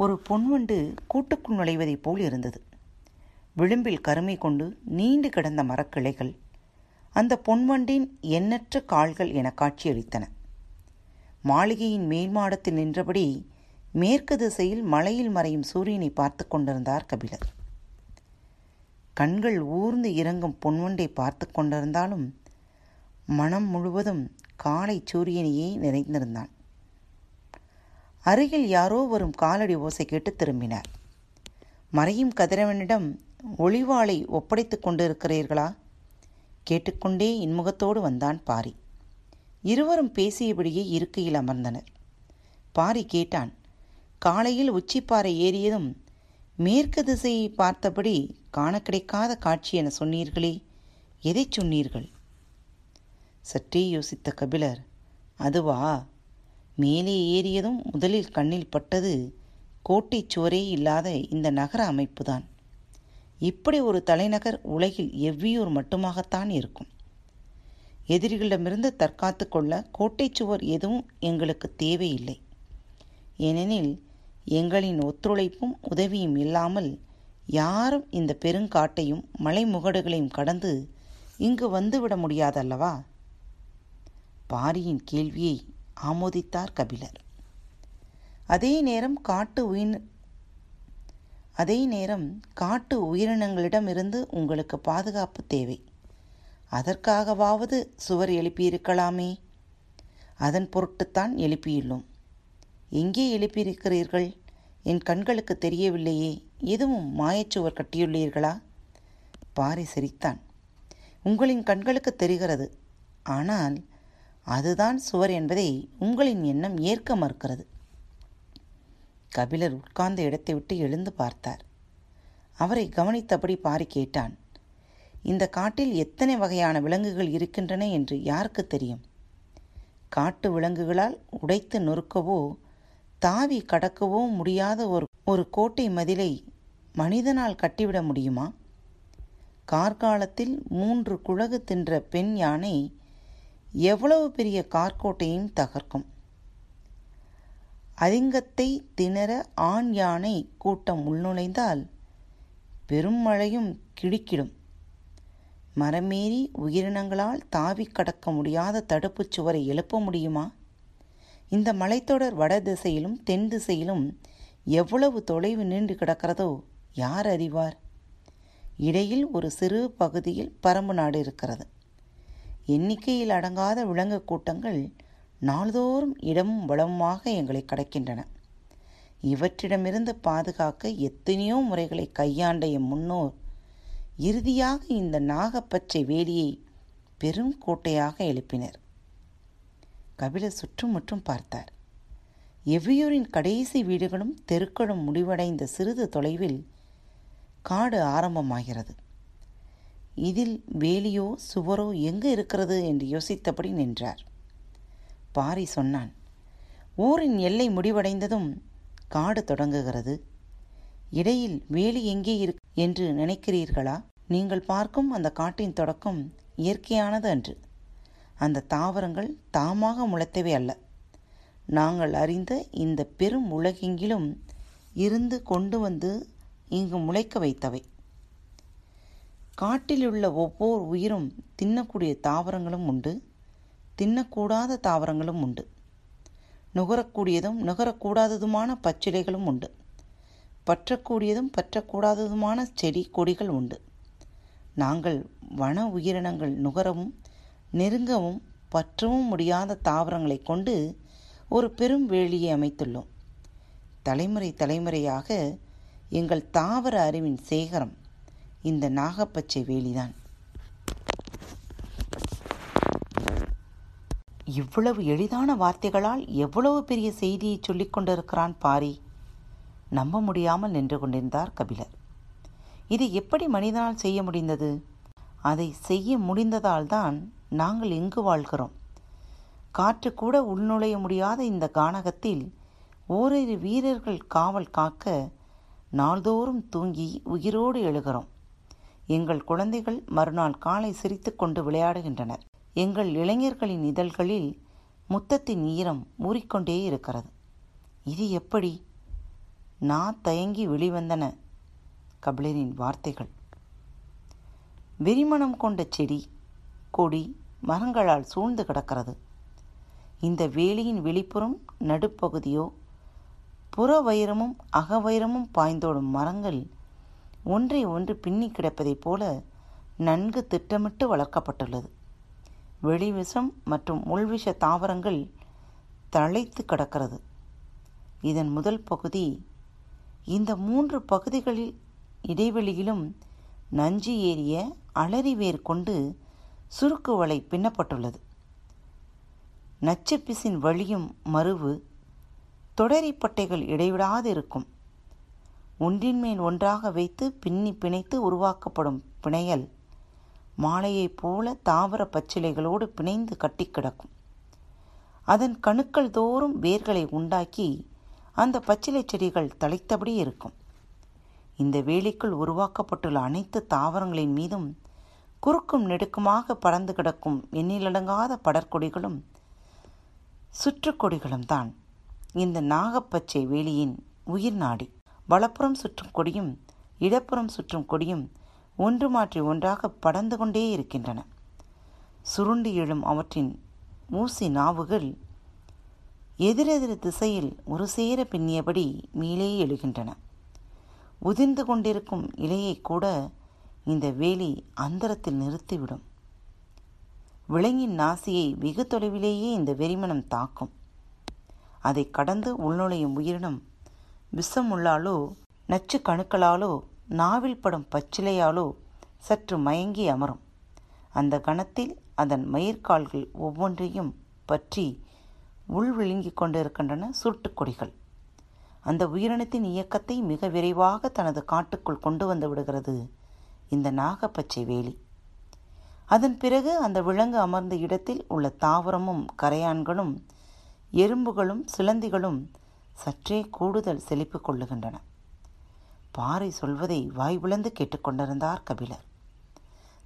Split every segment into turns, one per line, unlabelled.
ஒரு பொன்வண்டு கூட்டுக்குள் நுழைவதைப் போல் இருந்தது. விளிம்பில் கருமை கொண்டு நீண்டு கிடந்த மரக்கிளைகள் அந்த பொன்வண்டின் எண்ணற்ற கால்கள் என காட்சியளித்தன. மாளிகையின் மேல் மாடத்தில் நின்றபடி மேற்கு திசையில் மலையில் மறையும் சூரியனை பார்த்து கொண்டிருந்தார் கபிலர். கண்கள் ஊர்ந்து இறங்கும் பொன்வண்டை பார்த்து கொண்டிருந்தாலும் மனம் முழுவதும் காலை சூரியனையே நிறைந்திருந்தான். அருகில் யாரோ வரும் காலடி ஓசை கேட்டு திரும்பினார். மறையும் கதிரவனிடம் ஒளிவாளை ஒப்படைத்துக் கொண்டிருக்கிறீர்களா? கேட்டுக்கொண்டே இன்முகத்தோடு வந்தான் பாரி. இருவரும் பேசியபடியே இருக்கையில் அமர்ந்தனர். பாரி கேட்டான் காலையில் உச்சிப்பாறை ஏறியதும் மேற்கு திசையை பார்த்தபடி காண கிடைக்காத காட்சி என சொன்னீர்களே எதை சொன்னீர்கள்? சற்றே யோசித்த கபிலர் அதுவா? மேலே ஏறியதும் முதலில் கண்ணில் பட்டது கோட்டை சுவரே இல்லாத இந்த நகர அமைப்புதான். இப்படி ஒரு தலைநகர் உலகில் எவ்வியூர் மட்டுமாகத்தான் இருக்கும்? எதிரிகளிடமிருந்து தற்காத்து கொள்ள கோட்டை சுவர் எதுவும் எங்களுக்கு தேவையில்லை. ஏனெனில் எங்களின் ஒத்துழைப்பும் உதவியும் இல்லாமல் யாரும் இந்த பெருங்காட்டையும் மலைமுகடுகளையும் கடந்து இங்கு வந்துவிட முடியாதல்லவா? பாரியின் கேள்வியை ஆமோதித்தார் கபிலர். அதே நேரம் காட்டு உயிர் அதே நேரம் காட்டு உயிரினங்களிடமிருந்து உங்களுக்கு பாதுகாப்பு தேவை. அதற்காகவாவது சுவர் எழுப்பியிருக்கலாமே. அதன் பொருட்டுத்தான் எழுப்பியுள்ளோம். எங்கே எழுப்பியிருக்கிறீர்கள்? என் கண்களுக்கு தெரியவில்லையே. எதுவும் மாயச்சுவர் கட்டியுள்ளீர்களா? பாரி சிரித்தான். உங்களின் கண்களுக்கு தெரிகிறது. ஆனால் அதுதான் சுவர் என்பதை உங்களின் எண்ணம் ஏற்க மறுக்கிறது. கபிலர் உட்கார்ந்த இடத்தை விட்டு எழுந்து பார்த்தார். அவரை கவனித்தபடி பாரி கேட்டான் இந்த காட்டில் எத்தனை வகையான விலங்குகள் இருக்கின்றன என்று யாருக்கு தெரியும்? காட்டு விலங்குகளால் உடைத்து நொறுக்கவோ தாவி கடக்கவோ முடியாத ஒரு ஒரு கோட்டை மதிலை மனிதனால் கட்டிவிட முடியுமா? கார்காலத்தில் மூன்று குழகு தின்ற பெண் யானை எவ்வளவு பெரிய கார்கோட்டையும் தகர்க்கும். அதிங்கத்தை திணற ஆண் யானை கூட்டம் உள்நுழைந்தால் பெரும் மழையும் கிடுக்கிடும். மரமேறி உயிரினங்களால் தாவி கடக்க முடியாத தடுப்புச் சுவரை எழுப்ப முடியுமா? இந்த மலைத்தொடர் வட திசையிலும் தென் திசையிலும் எவ்வளவு தொலைவு நீண்டு கிடக்கிறதோ யார் அறிவார்? இடையில் ஒரு சிறு பகுதியில் பரம்பு நாடு இருக்கிறது. எண்ணிக்கையில் அடங்காத விலங்கு கூட்டங்கள் நாள்தோறும் இடமும் வளமுமாக எங்களை கடக்கின்றன. இவற்றிடமிருந்து பாதுகாக்க எத்தனையோ முறைகளை கையாண்ட எம் முன்னோர் இறுதியாக இந்த நாகப்பச்சை வேலியை பெரும் கோட்டையாக எழுப்பினர். கபிலர் சுற்றுமுற்றும் பார்த்தார். எவ்வியூரின் கடைசி வீடுகளும் தெருக்களும் முடிவடைந்த சிறிது தொலைவில் காடு ஆரம்பமாகிறது. இதில் வேலியோ சுவரோ எங்கு இருக்கிறது என்று யோசித்தபடி நின்றார். பாரி சொன்னான் ஊரின் எல்லை முடிவடைந்ததும் காடு தொடங்குகிறது. இடையில் வேலி எங்கே இருக்கு என்று நினைக்கிறீர்களா? நீங்கள் பார்க்கும் அந்த காட்டின் தொடக்கம் இயற்கையானது அன்று. அந்த தாவரங்கள் தாமாக முளைத்தவை அல்ல. நாங்கள் அறிந்த இந்த பெரும் உலகெங்கிலும் இருந்து கொண்டு வந்து இங்கு முளைக்க வைத்தவை. காட்டிலுள்ள ஒவ்வொரு உயிரும் தின்னக்கூடிய தாவரங்களும் உண்டு. தின்னக்கூடாத தாவரங்களும் உண்டு. நுகரக்கூடியதும் நுகரக்கூடாததுமான பச்சிலைகளும் உண்டு. பற்றக்கூடியதும் பற்றக்கூடாததுமான செடி கொடிகள் உண்டு. நாங்கள் வன உயிரினங்கள் நுகரவும் நெருங்கவும் பற்றவும் முடியாத தாவரங்களை கொண்டு ஒரு பெரும் வேலியை அமைத்துள்ளோம். தலைமுறை தலைமுறையாக எங்கள் தாவர அறிவின் சேகரம் இந்த நாகப்பச்சை வேலிதான். இவ்வளவு எளிதான வார்த்தைகளால் எவ்வளவு பெரிய செய்தியை சொல்லிக் கொண்டிருக்கிறான் பாரி. நம்ப முடியாமல் நின்று கொண்டிருந்தார் கபிலர். இது எப்படி மனிதனால் செய்ய முடிந்தது? அதை செய்ய முடிந்ததால் தான் நாங்கள் எங்கு வாழ்கிறோம். காற்று கூட உள்நுழைய முடியாத இந்த கானகத்தில் ஓரிரு வீரர்கள் காவல் காக்க நாள்தோறும் தூங்கி உயிரோடு எழுகிறோம். எங்கள் குழந்தைகள் மறுநாள் காலை சிரித்துக்கொண்டு விளையாடுகின்றனர். எங்கள் இளைஞர்களின் இதழ்களில் முத்தத்தின் ஈரம் ஊறிக்கொண்டே இருக்கிறது. இது எப்படி? நான் தயங்கி வெளிவந்தன கபிலரின் வார்த்தைகள். வெறிமணம் கொண்ட செடி கொடி மரங்களால் சூழ்ந்து கிடக்கிறது. இந்த வேலியின் வெளிப்புறம் நடுப்பகுதியோ புற வைரமும் அகவைரமும் பாய்ந்தோடும் மரங்கள் ஒன்றை ஒன்று பின்னி கிடப்பதைப் போல நன்கு திட்டமிட்டு வளர்க்கப்பட்டுள்ளது. வெளிவிஷம் மற்றும் உள்விஷ தாவரங்கள் தழைத்து கிடக்கிறது. இதன் முதல் பகுதி இந்த மூன்று பகுதிகளில் இடைவெளியிலும் நஞ்சு ஏறிய அலறிவேர் கொண்டு சுருக்கு வலை பின்னப்பட்டுள்ளது. நச்சுப்பிசின் வழியும் மருவு தொடரிப்பட்டைகள் இடைவிடாது இருக்கும் ஒன்றின் மேல் ஒன்றாக வைத்து பின்னி பிணைத்து உருவாக்கப்படும் பிணையல். மாலையைப் போல தாவர பச்சிலைகளோடு பிணைந்து கட்டி கிடக்கும். அதன் கணுக்கள் தோறும் வேர்களை உண்டாக்கி அந்த பச்சிலை செடிகள் தழைத்தபடி இருக்கும். இந்த வேலிக்குள் உருவாக்கப்பட்டுள்ள அனைத்து தாவரங்களின் மீதும் குறுக்கும் நெடுக்குமாக பறந்து கிடக்கும் எண்ணிலடங்காத படற்கொடிகளும் சுற்றுக்கொடிகளும் தான் இந்த நாகப்பச்சை வேலியின் உயிர் நாடி. வலப்புறம் சுற்றும் கொடியும் இடப்புறம் சுற்றும் கொடியும் ஒன்று மாற்றி ஒன்றாக படர்ந்து கொண்டே இருக்கின்றன. சுருண்டு எழும் அவற்றின் ஊசி நாவுகள் எதிரெதிர் திசையில் ஒரு சேர பின்னியபடி மேலே எழுகின்றன. உதிர்ந்து கொண்டிருக்கும் இலையை கூட இந்த வேலி அந்தரத்தில் நிறுத்திவிடும். விலங்கின் நாசியை வெகு தொலைவிலேயே இந்த வெறிமனம் தாக்கும். அதை கடந்து உள்நுழையும் உயிரினம் விஷமுள்ளாலோ நச்சு கணுக்களாலோ நாவில் படும் பச்சிலையாலோ சற்று மயங்கி அமரும். அந்த கணத்தில் அதன் மயிர்கால்கள் ஒவ்வொன்றையும் பற்றி உள் விழுங்கிக் கொண்டிருக்கின்றன சுருட்டுக்கொடிகள் அந்த உயிரினத்தின் இயக்கத்தை மிக விரைவாக தனது காட்டுக்குள் கொண்டு வந்து விடுகிறது இந்த நாகப்பச்சை வேலி. அதன் பிறகு அந்த விலங்கு அமர்ந்த இடத்தில் உள்ள தாவரமும் கரையான்களும் எறும்புகளும் சிலந்திகளும் சற்றே கூடுதல் செழிப்பு கொள்ளுகின்றன. பாறை சொல்வதை வாய்விழந்து கேட்டுக்கொண்டிருந்தார் கபிலர்.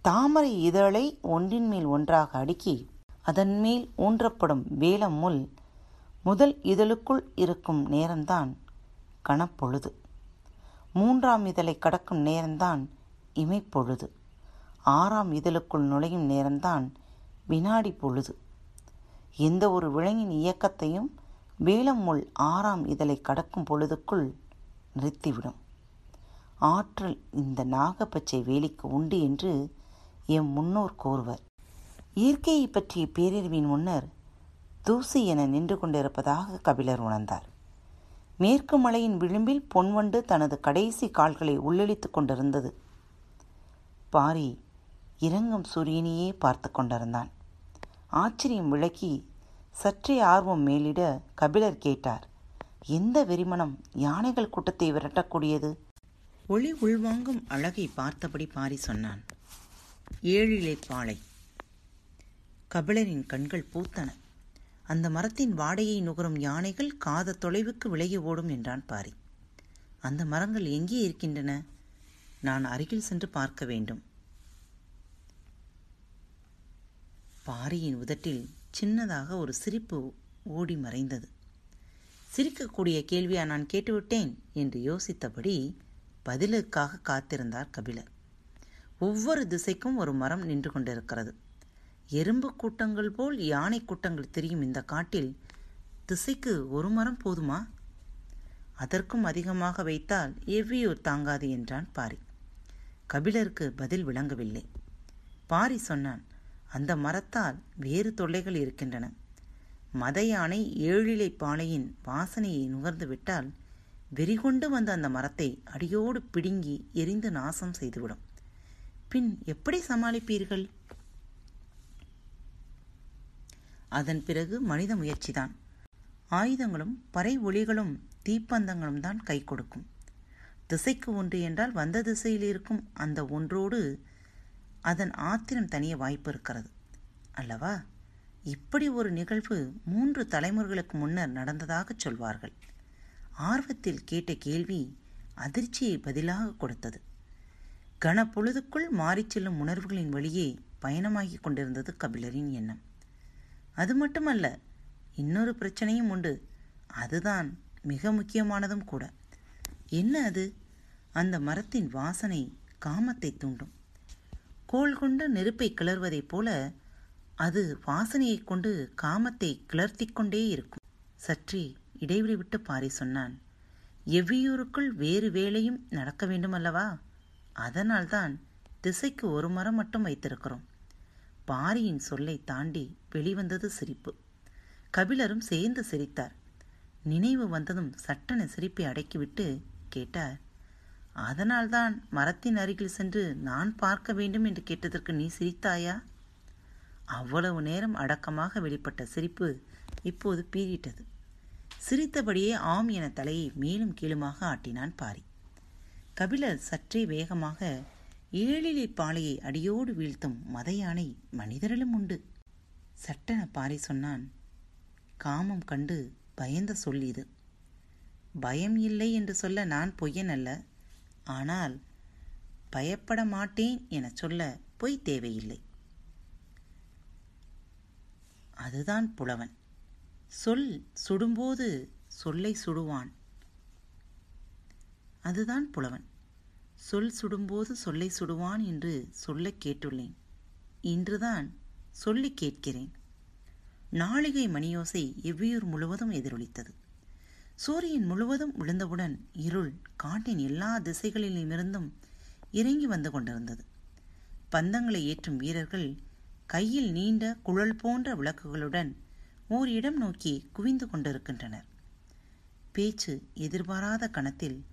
தாமரை இதழை ஒன்றின் மேல் ஒன்றாக அடுக்கி அதன் மேல் ஊன்றப்படும் வேலம் முள் முதல் இதழுக்குள் இருக்கும் நேரம்தான் கணப்பொழுது மூன்றாம் இதழை கடக்கும் நேரம்தான் இமைப்பொழுது. ஆறாம் இதழுக்குள் நுழையும் நேரம்தான் வினாடி பொழுது. எந்த ஒரு விலங்கின் இயக்கத்தையும் வேலம் முள் ஆறாம் இதழை கடக்கும் பொழுதுக்குள் நிறுத்திவிடும். ஆற்றல் இந்த நாகப்பச்சை வேலிக்கு உண்டு என்று எம் முன்னோர் கூறுவர். இயற்கையை பற்றிய பேரறிவின் முன்னர் தூசி என நின்று கொண்டிருப்பதாக கபிலர் உணர்ந்தார். மேற்கு மலையின் விளிம்பில் பொன்வண்டு தனது கடைசி கால்களை உள்ளிழித்துக் கொண்டிருந்தது. பாரி இறங்கும் சூரியனையே பார்த்து கொண்டிருந்தான். ஆச்சரியம் விளக்கி சற்றே ஆர்வம் மேலிட கபிலர் கேட்டார் எந்த வெறிமணம் யானைகள் கூட்டத்தை விரட்டக்கூடியது ஒளி உள்வாங்கும் அழகை பார்த்தபடி பாரி சொன்னான் ஏழிலே பாலை. கபிலரின் கண்கள் பூத்தன. அந்த மரத்தின் வாடையை நுகரும் யானைகள் காத தொலைவுக்கு விலகி ஓடும் என்றான் பாரி. அந்த மரங்கள் எங்கே இருக்கின்றன? நான் அருகில் சென்று பார்க்க வேண்டும். பாரியின் உதட்டில் சின்னதாக ஒரு சிரிப்பு ஓடி மறைந்தது. சிரிக்கக்கூடிய கேள்வியா நான் கேட்டுவிட்டேன் என்று யோசித்தபடி பதிலுக்காக காத்திருந்தார் கபிலர். ஒவ்வொரு திசைக்கும் ஒரு மரம் நின்று கொண்டிருக்கிறது. எறும்பு கூட்டங்கள் போல் யானை கூட்டங்கள் தெரியும் இந்த காட்டில் திசைக்கு ஒரு மரம் போதுமா? அதற்கும் அதிகமாக வைத்தால் எவ்வியூர் தாங்காது என்றான் பாரி. கபிலருக்கு பதில் விளங்கவில்லை. பாரி சொன்னான் அந்த மரத்தால் வேறு தொல்லைகள் இருக்கின்றன. மத யானை ஏழிலை பாலையின் வாசனையை நுகர்ந்து விட்டால் வெறிகொண்டு வந்த அந்த மரத்தை அடியோடு பிடுங்கி எரிந்து நாசம் செய்துவிடும். பின் எப்படி சமாளிப்பீர்கள்? அதன் பிறகு மனித முயற்சிதான். ஆயுதங்களும் பறை ஒளிகளும் தீப்பந்தங்களும் தான் கை கொடுக்கும். திசைக்கு ஒன்று என்றால் வந்த திசையில் இருக்கும் அந்த ஒன்றோடு அதன் ஆத்திரம் தனிய வாய்ப்பு இருக்கிறது. அல்லவா? இப்படி ஒரு நிகழ்வு மூன்று தலைமுறைகளுக்கு முன்னர் நடந்ததாக சொல்வார்கள். ஆர்வத்தில் கேட்ட கேள்வி அதிர்ச்சியை பதிலாக கொடுத்தது. கனப்பொழுதுக்குள் மாறிச் செல்லும் உணர்வுகளின் வழியே பயணமாகிக் கொண்டிருந்தது கபிலரின் எண்ணம். அது மட்டுமல்ல இன்னொரு பிரச்சனையும் உண்டு. அதுதான் மிக முக்கியமானதும் கூட. என்ன அது? அந்த மரத்தின் வாசனை காமத்தை தூண்டும். கோல் கொண்டு நெருப்பை கிளறுவதைப் போல அது வாசனையைக் கொண்டு காமத்தை கிளர்த்திக் கொண்டே இருக்கும். சற்றே இடைவெளி விட்டு பாரி சொன்னான் எவ்வியூருக்குள் வேறு வேலையும் நடக்க வேண்டுமல்லவா? அதனால்தான் திசைக்கு ஒரு மரம் மட்டும் வைத்திருக்கிறோம். பாரியின் சொல்லை தாண்டி வெளிவந்தது சிரிப்பு. கபிலரும் சேர்ந்து சிரித்தார். நினைவு வந்ததும் சட்டென சிரிப்பை அடக்கிவிட்டு கேட்டார் அதனால்தான் மரத்தின் அருகில் சென்று நான் பார்க்க வேண்டும் என்று கேட்டதற்கு நீ சிரித்தாயா? அவ்வளவு நேரம் அடக்கமாக வெளிப்பட்ட சிரிப்பு இப்போது பீறிட்டது. சிரித்தபடியே ஆம் என தலையை மேலும் கீழுமாக ஆட்டினான் பாரி. கபிலர் சற்றே வேகமாக ஏழிலை பாலையை அடியோடு வீழ்த்தும் மத யானை மனிதரிலும் உண்டு. சட்டென பாரி சொன்னான் காமம் கண்டு பயந்த சொல் இது. பயம் இல்லை என்று சொல்ல நான் பொய்யன் அல்ல. ஆனால் பயப்பட மாட்டேன் என சொல்ல பொய் தேவையில்லை. அதுதான் புலவன். சொல் சுடும்போது சொல்லை சுடுவான். அதுதான் புலவன். சொல் சுடும்போது சொல்லை சுடுவான் என்று சொல்ல கேட்டுள்ளேன். இன்றுதான் சொல்லி கேட்கிறேன். நாளிகை மணியோசை எவ்வியூர் முழுவதும் எதிரொலித்தது. சூரியன் முழுவதும் விழுந்தவுடன் இருள் காட்டின் எல்லா திசைகளிலுமிருந்தும் இறங்கி வந்து கொண்டிருந்தது. பந்தங்களை ஏற்றும் வீரர்கள் கையில் நீண்ட குழல் போன்ற விளக்குகளுடன் ஓர் இடம் நோக்கி குவிந்து கொண்டிருக்கின்றனர். பேச்சு எதிர்பாராத கணத்தில்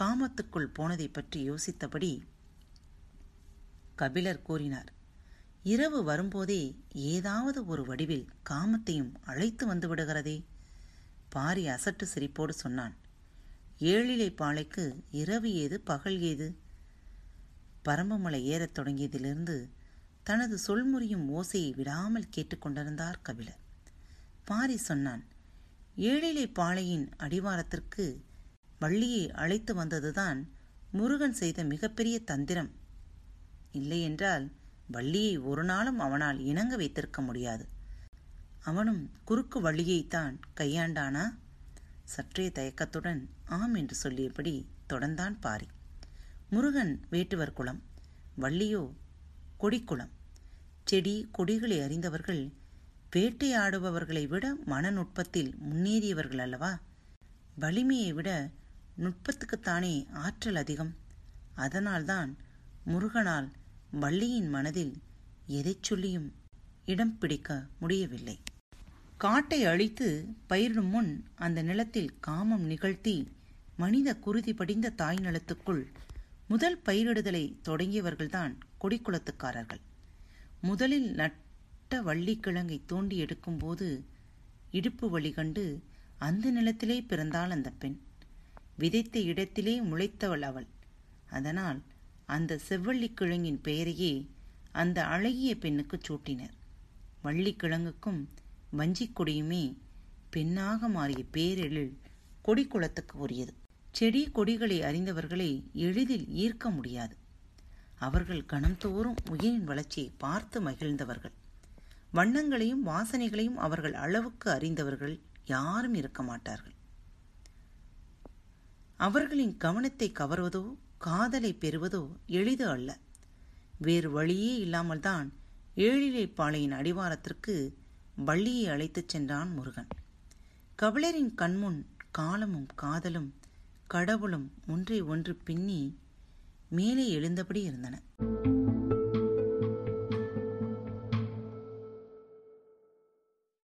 காமத்துக்குள் போனதை பற்றி யோசித்தபடி கபிலர் கூறினார் இரவு வரும்போதே ஏதாவது ஒரு வடிவில் காமத்தையும் அழைத்து வந்து விடுகிறதே. பாரி அசட்டு சிரிப்போடு சொன்னான் ஏழிலை பாலைக்கு இரவு ஏது பகல் ஏது? பரம்பமலை ஏறத் தொடங்கியதிலிருந்து தனது சொல்முறியும் ஓசையை விடாமல் கேட்டுக்கொண்டிருந்தார் கபிலர். பாரி சொன்னான் ஏழிலை பாளையின் அடிவாரத்திற்கு வள்ளியை அழைத்து வந்ததுதான் முருகன் செய்த மிகப்பெரிய தந்திரம். இல்லையென்றால் வள்ளியை ஒரு நாளும் அவனால் இணங்க வைத்திருக்க முடியாது. அவனும் குறுக்கு வள்ளியைத்தான் கையாண்டானா? சற்றே தயக்கத்துடன் ஆம் என்று சொல்லியபடி தொடர்ந்தான் பாரி. முருகன் வேட்டுவர் குளம் வள்ளியோ கொடிக்குளம். செடி கொடிகளை அறிந்தவர்கள் வேட்டையாடுபவர்களை விட மனநுட்பத்தில் முன்னேறியவர்கள் அல்லவா? வலிமையை விட நுட்பத்துக்குத்தானே ஆற்றல் அதிகம். அதனால்தான் முருகனால் வள்ளியின் மனதில் எதைச் சொல்லியும் இடம் பிடிக்க முடியவில்லை. காட்டை அழித்து பயிரிடும் முன் அந்த நிலத்தில் காமம் நிகழ்த்தி மனித குருதி படிந்த தாய் நிலத்துக்குள் முதல் பயிரிடுதலை தொடங்கியவர்கள்தான் கொடிக்குளத்துக்காரர்கள். முதலில் நட்ட வள்ளிக்கிழங்கை தோண்டி எடுக்கும்போது இடுப்பு வழி கண்டு அந்த நிலத்திலே பிறந்தாள் அந்த பெண். விதைத்த இடத்திலே முளைத்தவள் அவள். அதனால் அந்த செவ்வள்ளிக்கிழங்கின் பெயரையே அந்த அழகிய பெண்ணுக்குச் சூட்டினர். வள்ளிக்கிழங்குக்கும் வஞ்சிக் கொடியுமே பெண்ணாக மாறிய பேரெழில் கொடி குளத்துக்கு உரியது. செடி கொடிகளை அறிந்தவர்களை எளிதில் ஈர்க்க முடியாது. அவர்கள் கணம்தோறும் உயிரின் வளர்ச்சியை பார்த்து மகிழ்ந்தவர்கள். வண்ணங்களையும் வாசனைகளையும் அவர்கள் அளவுக்கு அறிந்தவர்கள் யாரும் இருக்க மாட்டார்கள். அவர்களின் கவனத்தை கவர்வதோ காதலை பெறுவதோ எளிது அல்ல. வேறு வழியே இல்லாமல் தான் ஏழிலை பாளையின் அடிவாரத்திற்கு வள்ளியை அழைத்துச் சென்றான் முருகன். கபிலரின் கண்முன் காலமும் காதலும் கடவுளும் ஒன்றை ஒன்று பின்னி மேலே எழுந்தபடி இருந்தன.